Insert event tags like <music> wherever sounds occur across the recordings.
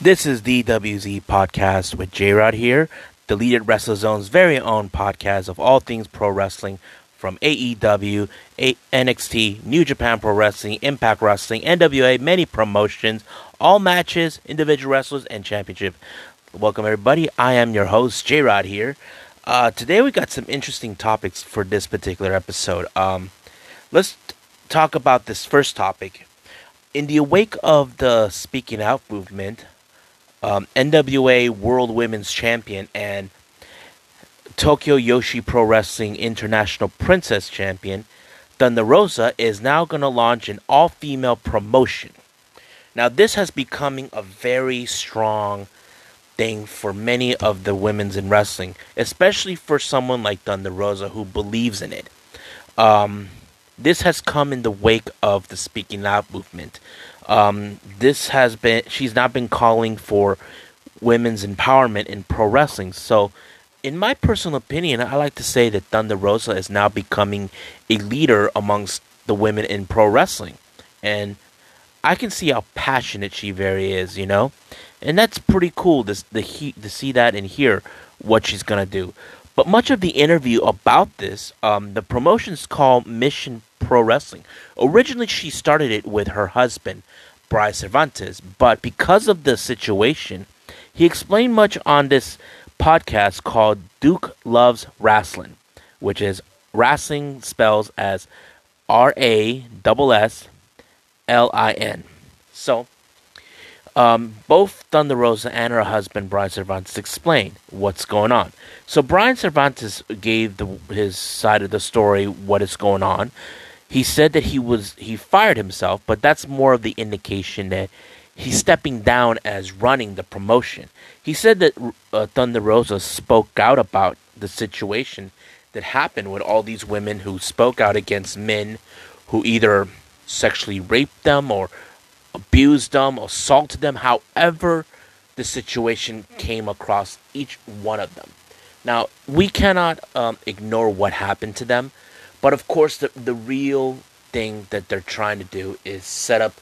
This is the WZ podcast with J Rod here, Deleted Wrestler Zone's very own podcast of all things pro wrestling from AEW, A- NXT, New Japan Pro Wrestling, Impact Wrestling, NWA, many promotions, all matches, individual wrestlers, and championship. Welcome, everybody. I am your host, J Rod here. Uh, today, we got some interesting topics for this particular episode. Um, let's talk about this first topic. In the wake of the Speaking Out movement, um, NWA World Women's Champion and Tokyo Joshi Pro Wrestling International Princess Champion, Thunder Rosa is now going to launch an all female promotion. Now, this has becoming a very strong thing for many of the women's in wrestling, especially for someone like Thunder Rosa who believes in it. Um, this has come in the wake of the Speaking Out movement. Um, this has been she's not been calling for women's empowerment in pro wrestling. So, in my personal opinion, I like to say that Thunder Rosa is now becoming a leader amongst the women in pro wrestling, and I can see how passionate she very is. You know, and that's pretty cool to to, he, to see that and hear what she's gonna do. But much of the interview about this, um, the promotion's called Mission Pro Wrestling. Originally, she started it with her husband, Brian Cervantes, but because of the situation, he explained much on this podcast called Duke Loves Wrestling, which is wrestling spells as R A S S L I N. So, um, both Thunder Rosa and her husband Brian Cervantes explained what's going on. So Brian Cervantes gave the, his side of the story, what is going on. He said that he was he fired himself, but that's more of the indication that he's stepping down as running the promotion. He said that uh, Thunder Rosa spoke out about the situation that happened with all these women who spoke out against men who either sexually raped them or abused them, assaulted them, however the situation came across each one of them. Now, we cannot um, ignore what happened to them, but of course, the, the real thing that they're trying to do is set up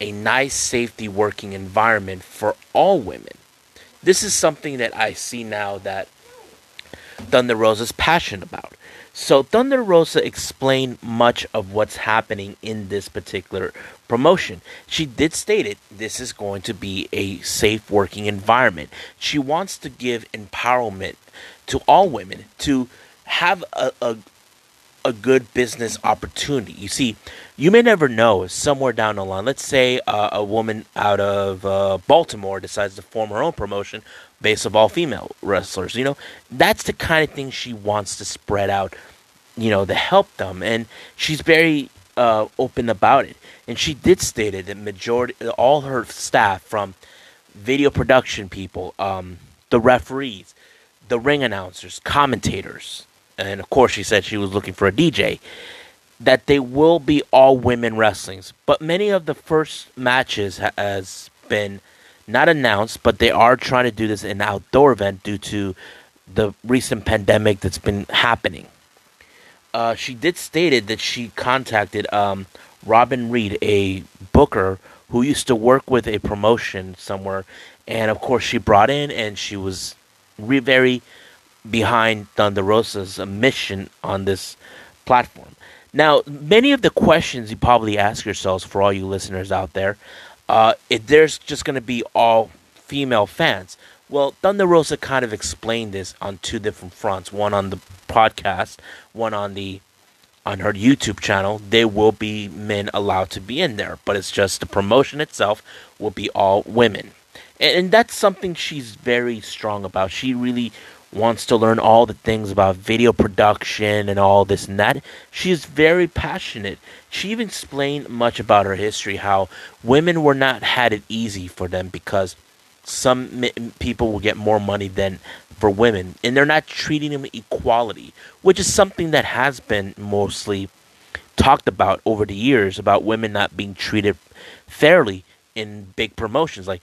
a nice safety working environment for all women. This is something that I see now that Thunder Rosa is passionate about. So Thunder Rosa explained much of what's happening in this particular promotion. She did state it this is going to be a safe working environment. She wants to give empowerment to all women to have a, a a good business opportunity. You see, you may never know somewhere down the line, let's say uh, a woman out of uh, Baltimore decides to form her own promotion based of all female wrestlers. You know, that's the kind of thing she wants to spread out. You know, to help them, and she's very uh, open about it. And she did state it that majority, all her staff, from video production people, um, the referees, the ring announcers, commentators, and of course she said she was looking for a DJ, that they will be all women wrestlings. But many of the first matches ha- has been not announced, but they are trying to do this in an outdoor event due to the recent pandemic that's been happening. Uh, she did stated that she contacted um, Robin Reed, a booker who used to work with a promotion somewhere, and of course she brought in, and she was re- very behind Thunder Rosa's mission on this platform. Now, many of the questions you probably ask yourselves for all you listeners out there, uh, if there's just going to be all female fans. Well, Thunder Rosa kind of explained this on two different fronts. One on the podcast, one on the on her YouTube channel. There will be men allowed to be in there, but it's just the promotion itself will be all women. And, and that's something she's very strong about. She really wants to learn all the things about video production and all this and that. She is very passionate. She even explained much about her history, how women were not had it easy for them because some people will get more money than for women, and they're not treating them equality, which is something that has been mostly talked about over the years about women not being treated fairly in big promotions. Like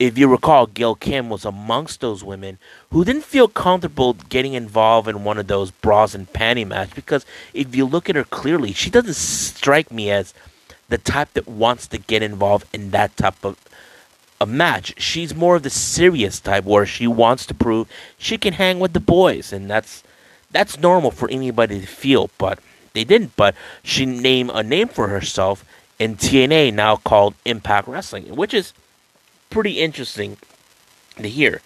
if you recall, Gail Kim was amongst those women who didn't feel comfortable getting involved in one of those bras and panty match because if you look at her clearly, she doesn't strike me as the type that wants to get involved in that type of a match. She's more of the serious type where she wants to prove she can hang with the boys, and that's that's normal for anybody to feel. But they didn't. But she named a name for herself in TNA, now called Impact Wrestling, which is pretty interesting to hear.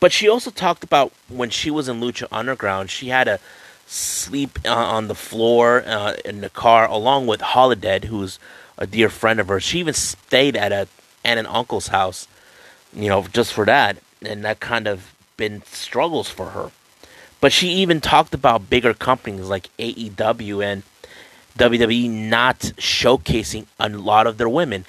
But she also talked about when she was in Lucha Underground, she had to sleep uh, on the floor uh, in the car along with Holidead, who's a dear friend of hers. She even stayed at a aunt and uncle's house, you know, just for that, and that kind of been struggles for her. But she even talked about bigger companies like AEW and WWE not showcasing a lot of their women.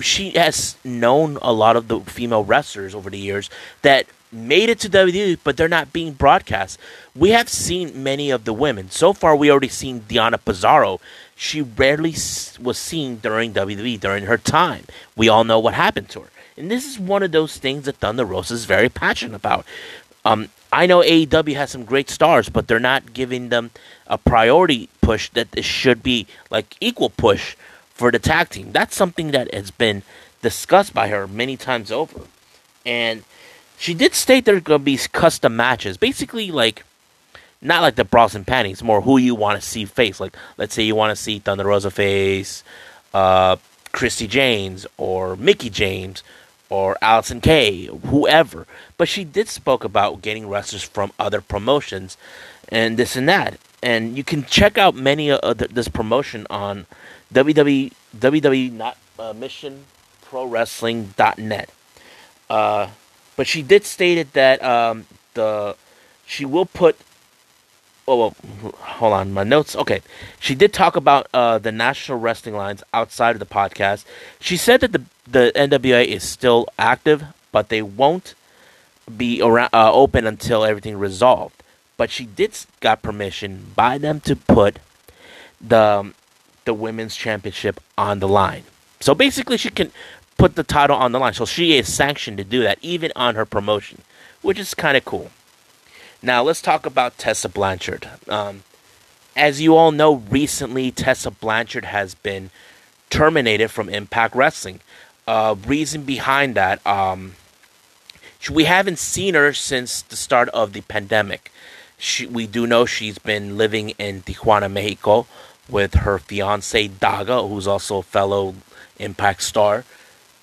She has known a lot of the female wrestlers over the years that made it to WWE, but they're not being broadcast. We have seen many of the women. So far, we already seen Deonna Purrazzo. She rarely was seen during WWE during her time. We all know what happened to her. And this is one of those things that Thunder Rosa is very passionate about. Um, I know AEW has some great stars, but they're not giving them a priority push that should be like equal push for the tag team. That's something that has been discussed by her many times over. And she did state there's going to be custom matches. Basically, like, not like the bras and panties, more who you want to see face. Like, let's say you want to see Thunder Rosa face, uh, Christy James, or Mickie James, or Allysin Kay, whoever. But she did spoke about getting wrestlers from other promotions and this and that. And you can check out many of this promotion on www, www. Not, uh, but she did stated that um, the she will put. Oh well, hold on, my notes. Okay, she did talk about uh, the National Wrestling Alliance outside of the podcast. She said that the the NWA is still active, but they won't be around uh, open until everything resolved. But she did got permission by them to put the the women's championship on the line. So basically, she can put the title on the line. So she is sanctioned to do that, even on her promotion, which is kind of cool. Now, let's talk about Tessa Blanchard. Um, as you all know, recently Tessa Blanchard has been terminated from Impact Wrestling. Uh, reason behind that, um, we haven't seen her since the start of the pandemic. She, we do know she's been living in Tijuana, Mexico, with her fiance Daga, who's also a fellow Impact star.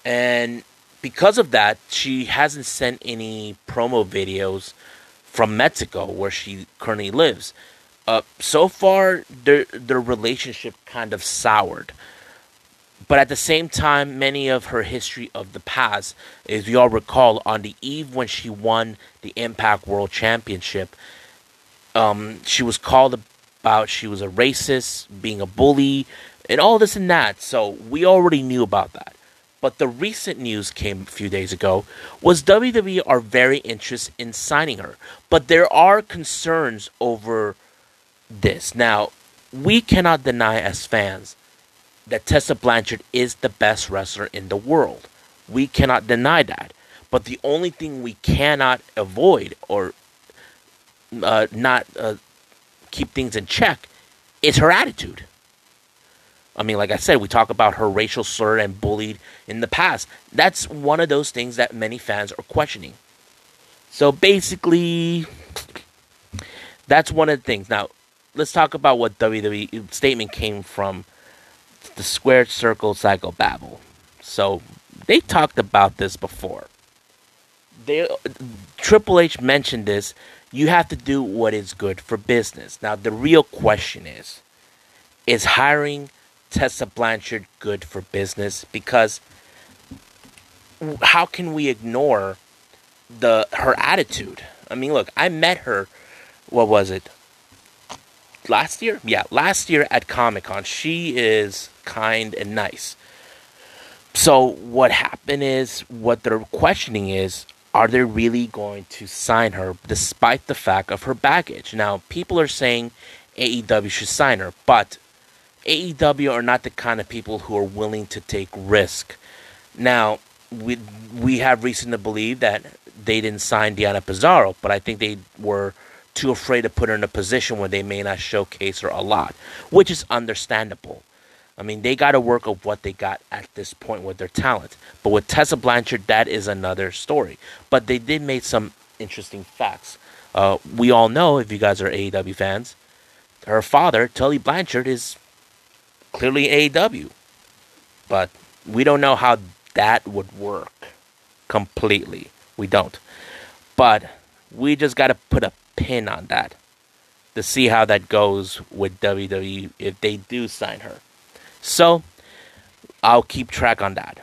And because of that, she hasn't sent any promo videos from Mexico, where she currently lives. Uh, so far, their their relationship kind of soured. But at the same time, many of her history of the past, as you all recall, on the eve when she won the Impact World Championship, um, she was called about she was a racist, being a bully, and all this and that. So we already knew about that. But the recent news came a few days ago was WWE are very interested in signing her. But there are concerns over this. Now, we cannot deny as fans that Tessa Blanchard is the best wrestler in the world. We cannot deny that. But the only thing we cannot avoid or uh, not uh, keep things in check is her attitude. I mean, like I said, we talk about her racial slur and bullied in the past. That's one of those things that many fans are questioning. So basically, that's one of the things. Now, let's talk about what WWE statement came from the Squared Circle Psychobabble. So they talked about this before. They Triple H mentioned this. You have to do what is good for business. Now, the real question is: Is hiring Tessa Blanchard good for business because how can we ignore the her attitude? I mean, look, I met her. What was it? Last year? Yeah, last year at Comic Con. She is kind and nice. So what happened is, what they're questioning is, are they really going to sign her despite the fact of her baggage? Now, people are saying AEW should sign her, but AEW are not the kind of people who are willing to take risk. Now, we we have reason to believe that they didn't sign Deonna Purrazzo, but I think they were too afraid to put her in a position where they may not showcase her a lot, which is understandable. I mean, they got to work of what they got at this point with their talent. But with Tessa Blanchard, that is another story. But they did make some interesting facts. Uh, we all know, if you guys are AEW fans, her father, Tully Blanchard, is clearly AEW. But we don't know how that would work completely. We don't. But we just got to put a pin on that to see how that goes with WWE if they do sign her. So I'll keep track on that.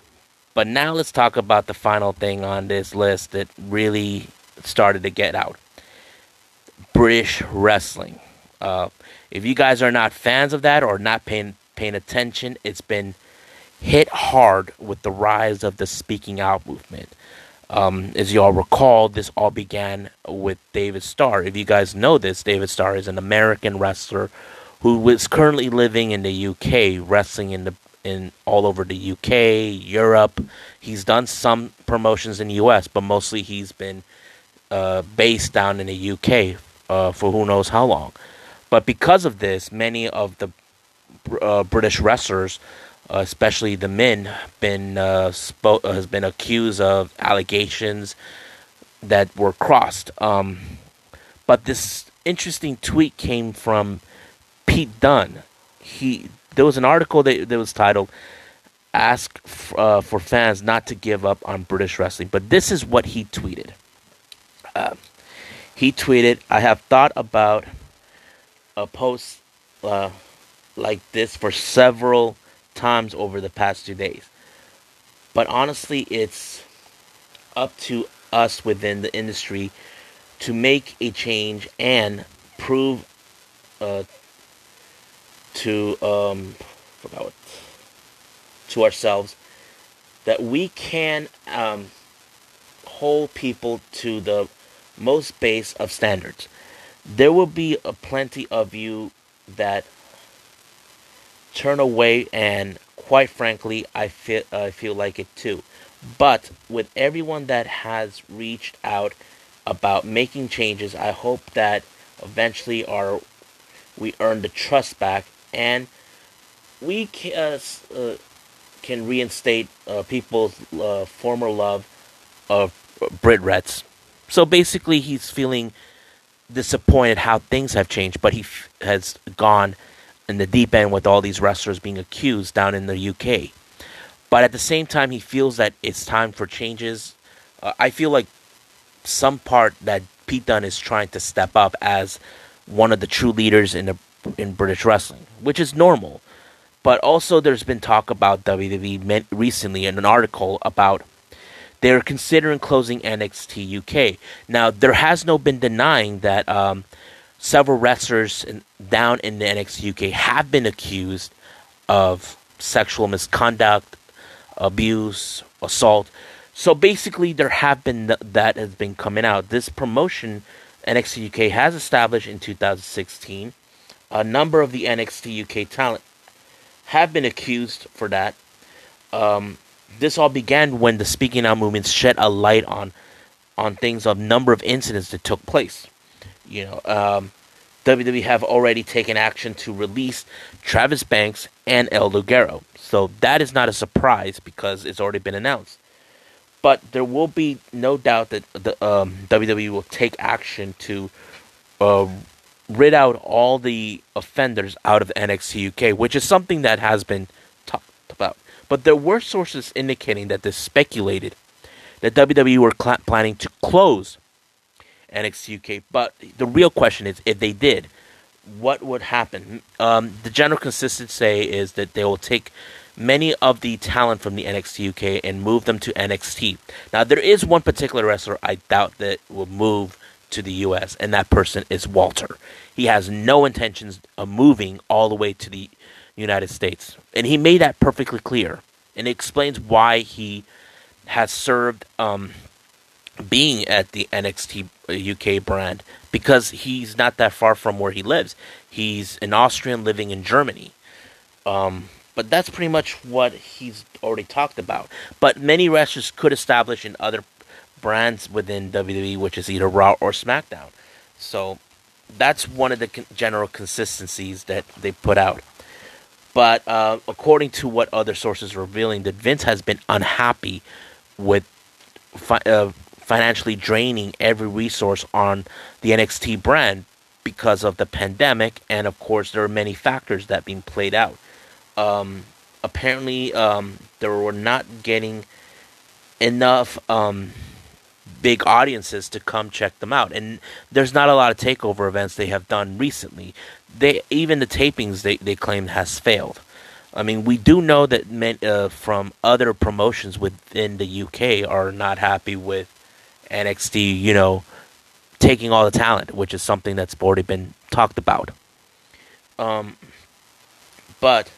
But now let's talk about the final thing on this list that really started to get out British wrestling. Uh, if you guys are not fans of that or not paying paying attention, it's been hit hard with the rise of the speaking out movement. Um, as you all recall, this all began with David Starr. If you guys know this, David Starr is an American wrestler who is currently living in the UK, wrestling in the in all over the UK, Europe. He's done some promotions in the US, but mostly he's been uh, based down in the UK uh, for who knows how long. But because of this, many of the uh, British wrestlers, uh, especially the men, been uh, spo- has been accused of allegations that were crossed. Um, but this interesting tweet came from Pete Dunne. He there was an article that, that was titled "Ask f- uh, for fans not to give up on British wrestling," but this is what he tweeted. Uh, he tweeted, "I have thought about a post uh, like this for several times over the past two days, but honestly, it's up to us within the industry to make a change and prove uh, to um, forgot what, to ourselves that we can um, hold people to the most base of standards. There will be a plenty of you that turn away, and quite frankly, I feel I feel like it too. But with everyone that has reached out about making changes, I hope that eventually our we earn the trust back and we can, uh, uh, can reinstate uh, people's uh, former love of Brit Wres. So basically, he's feeling disappointed how things have changed, but he f- has gone in the deep end with all these wrestlers being accused down in the UK. But at the same time, he feels that it's time for changes. Uh, I feel like some part that Pete Dunne is trying to step up as one of the true leaders in the in British wrestling, which is normal. But also, there's been talk about WWE recently in an article about they're considering closing NXT UK. Now, there has no been denying that um, several wrestlers in, down in the NXT UK have been accused of sexual misconduct, abuse, assault. So basically, there have been th- that has been coming out. This promotion NXT UK has established in 2016 a number of the NXT UK talent have been accused for that. Um, this all began when the Speaking Out movement shed a light on on things of number of incidents that took place. You know, um, WWE have already taken action to release Travis Banks and El Ligero, so that is not a surprise because it's already been announced. But there will be no doubt that the um, WWE will take action to uh, rid out all the offenders out of NXT UK, which is something that has been talked about. But there were sources indicating that this speculated that WWE were cl- planning to close NXT UK. But the real question is, if they did, what would happen? Um, the general consensus say is that they will take many of the talent from the NXT UK and move them to NXT. Now, there is one particular wrestler I doubt that will move to the U.S., and that person is Walter. He has no intentions of moving all the way to the United States. And he made that perfectly clear. And it explains why he has served um, being at the NXT UK brand because he's not that far from where he lives. He's an Austrian living in Germany. Um, but that's pretty much what he's already talked about. But many wrestlers could establish in other brands within WWE, which is either Raw or SmackDown. So that's one of the con- general consistencies that they put out. But uh, according to what other sources are revealing, that Vince has been unhappy with fi- uh, financially draining every resource on the NXT brand because of the pandemic, and of course, there are many factors that being played out. Um, apparently, um, they were not getting enough um, big audiences to come check them out, and there's not a lot of takeover events they have done recently. They even the tapings they they claim has failed. I mean, we do know that men, uh, from other promotions within the UK are not happy with NXT, you know, taking all the talent, which is something that's already been talked about. Um, but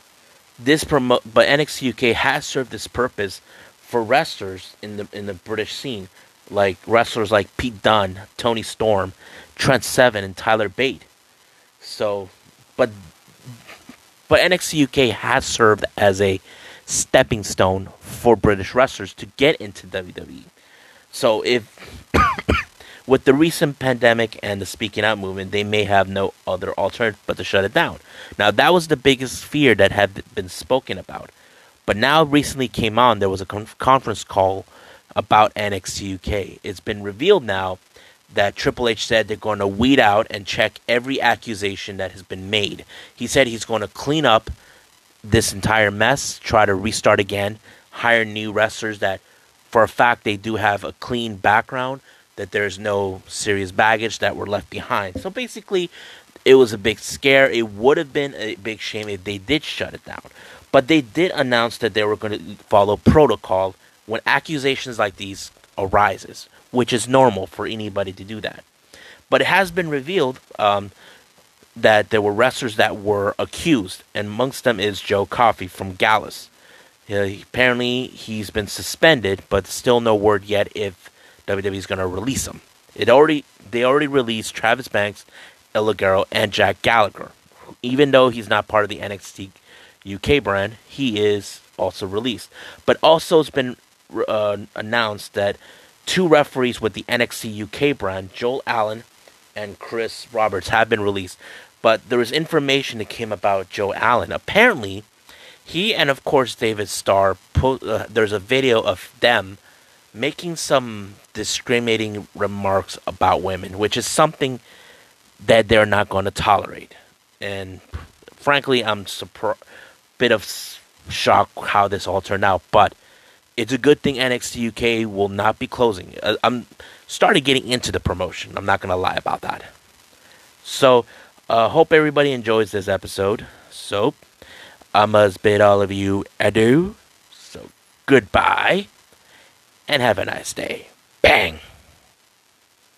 this promo, but NXT UK has served this purpose for wrestlers in the in the British scene, like wrestlers like Pete Dunne, Toni Storm, Trent Seven, and Tyler Bate. So, but but NXT UK has served as a stepping stone for British wrestlers to get into WWE. So if <coughs> with the recent pandemic and the speaking out movement, they may have no other alternative but to shut it down. Now that was the biggest fear that had been spoken about. But now recently came on there was a conference call about NXT UK. It's been revealed now that Triple H said they're going to weed out and check every accusation that has been made. He said he's going to clean up this entire mess, try to restart again, hire new wrestlers that, for a fact, they do have a clean background, that there's no serious baggage that were left behind. So basically, it was a big scare. It would have been a big shame if they did shut it down. But they did announce that they were going to follow protocol when accusations like these arises which is normal for anybody to do that. But it has been revealed um, that there were wrestlers that were accused, and amongst them is Joe Coffey from Gallus. Uh, apparently, he's been suspended, but still no word yet if WWE is going to release him. It already they already released Travis Banks, El Ligero, and Jack Gallagher. Even though he's not part of the NXT UK brand, he is also released. But also, it's been uh, announced that Two referees with the NXT UK brand, Joel Allen and Chris Roberts, have been released. But there was information that came about Joe Allen. Apparently, he and of course David Starr. Put, uh, there's a video of them making some discriminating remarks about women, which is something that they're not going to tolerate. And frankly, I'm a bit of shock how this all turned out. But it's a good thing NXT UK will not be closing. Uh, I'm started getting into the promotion. I'm not gonna lie about that. So, uh, hope everybody enjoys this episode. So, I must bid all of you adieu. So, goodbye, and have a nice day. Bang.